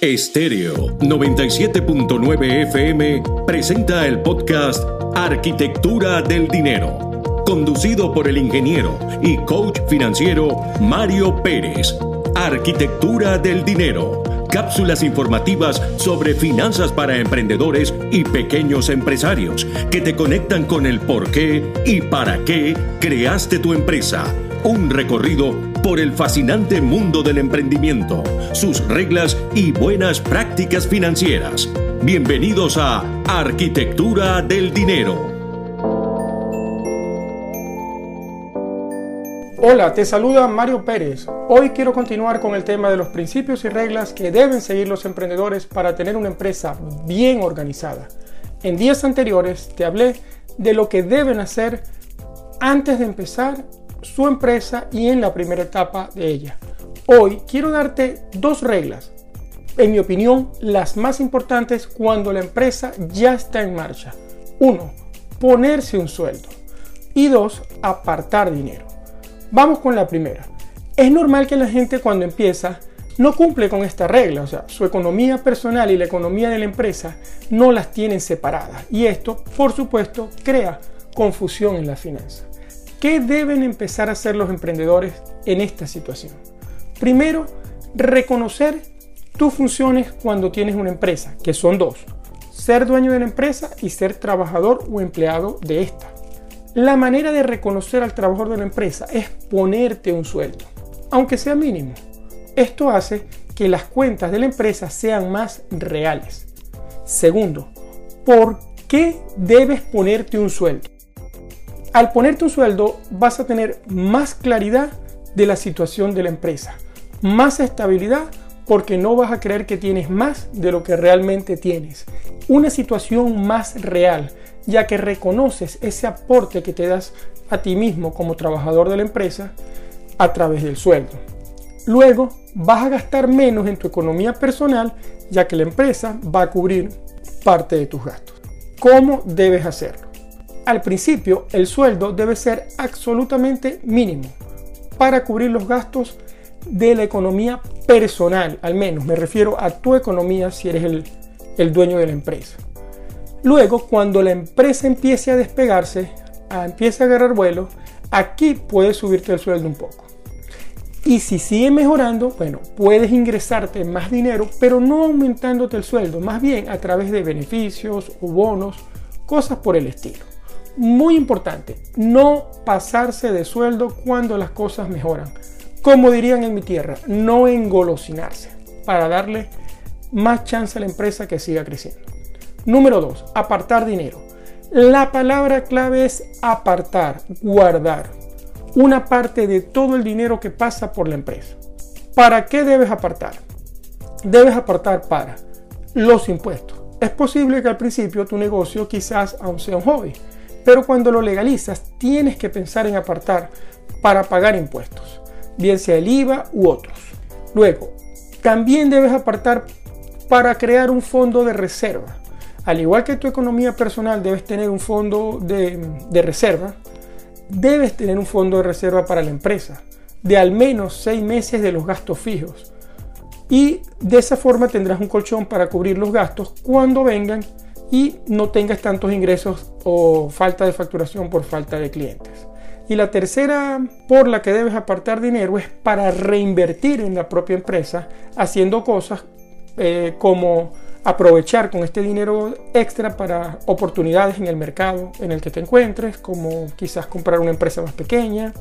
Estéreo 97.9 FM presenta el podcast Arquitectura del Dinero, conducido por el ingeniero y coach financiero Mario Pérez. Arquitectura del Dinero, cápsulas informativas sobre finanzas para emprendedores y pequeños empresarios que te conectan con el por qué y para qué creaste tu empresa. Un recorrido por el fascinante mundo del emprendimiento, sus reglas y buenas prácticas financieras. Bienvenidos a Arquitectura del Dinero. Hola, te saluda Mario Pérez. Hoy quiero continuar con el tema de los principios y reglas que deben seguir los emprendedores para tener una empresa bien organizada. En días anteriores te hablé de lo que deben hacer antes de empezar su empresa y en la primera etapa de ella. Hoy quiero darte dos reglas, en mi opinión, las más importantes cuando la empresa ya está en marcha. Uno, ponerse un sueldo. Y dos, apartar dinero. Vamos con la primera. Es normal que la gente cuando empieza no cumple con esta regla, o sea, su economía personal y la economía de la empresa no las tienen separadas. Y esto, por supuesto, crea confusión en la finanza. ¿Qué deben empezar a hacer los emprendedores en esta situación? Primero, reconocer tus funciones cuando tienes una empresa, que son dos. Ser dueño de la empresa y ser trabajador o empleado de esta. La manera de reconocer al trabajador de la empresa es ponerte un sueldo, aunque sea mínimo. Esto hace que las cuentas de la empresa sean más reales. Segundo, ¿por qué debes ponerte un sueldo? Al ponerte un sueldo vas a tener más claridad de la situación de la empresa, más estabilidad porque no vas a creer que tienes más de lo que realmente tienes. Una situación más real, ya que reconoces ese aporte que te das a ti mismo como trabajador de la empresa a través del sueldo. Luego vas a gastar menos en tu economía personal, ya que la empresa va a cubrir parte de tus gastos. ¿Cómo debes hacerlo? Al principio, el sueldo debe ser absolutamente mínimo para cubrir los gastos de la economía personal, al menos me refiero a tu economía si eres el, dueño de la empresa. Luego, cuando la empresa empiece a despegarse, a, empiece a agarrar vuelo, aquí puedes subirte el sueldo un poco. Y si sigue mejorando, bueno, puedes ingresarte más dinero, pero no aumentándote el sueldo, más bien a través de beneficios o bonos, cosas por el estilo. Muy importante, no pasarse de sueldo cuando las cosas mejoran. Como dirían en mi tierra, no engolosinarse para darle más chance a la empresa que siga creciendo. Número 2. Apartar dinero. La palabra clave es apartar, guardar una parte de todo el dinero que pasa por la empresa. ¿Para qué debes apartar? Debes apartar para los impuestos. Es posible que al principio tu negocio quizás aún sea un hobby pero cuando lo legalizas, tienes que pensar en apartar para pagar impuestos, bien sea el IVA u otros. Luego, también debes apartar para crear un fondo de reserva. Al igual que tu economía personal debes tener un fondo de, de reserva, debes tener un fondo de reserva para la empresa de al menos seis meses de los gastos fijos. Y de esa forma tendrás un colchón para cubrir los gastos cuando vengan y no tengas tantos ingresos o falta de facturación por falta de clientes. Y la tercera por la que debes apartar dinero es para reinvertir en la propia empresa haciendo cosas eh, como aprovechar con este dinero extra para oportunidades en el mercado en el que te encuentres, como quizás comprar una empresa más pequeña,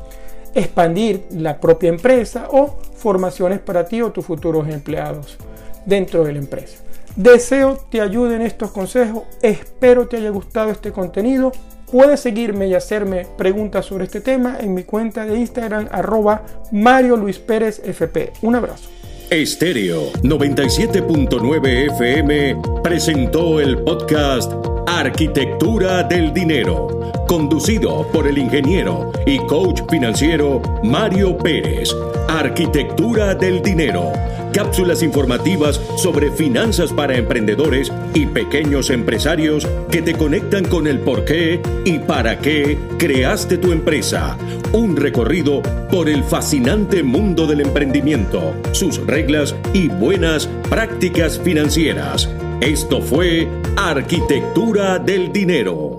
expandir la propia empresa o formaciones para ti o tus futuros empleados dentro de la empresa. Deseo te ayuden estos consejos, espero te haya gustado este contenido. Puedes seguirme y hacerme preguntas sobre este tema en mi cuenta de Instagram arroba Mario Luis Pérez FP. Un abrazo. Estéreo 97.9 FM presentó el podcast Arquitectura del Dinero, conducido por el ingeniero y coach financiero Mario Pérez. Arquitectura del Dinero cápsulas informativas sobre finanzas para emprendedores y pequeños empresarios que te conectan con el por qué y para qué creaste tu empresa. Un recorrido por el fascinante mundo del emprendimiento, sus reglas y buenas prácticas financieras. Esto fue Arquitectura del Dinero.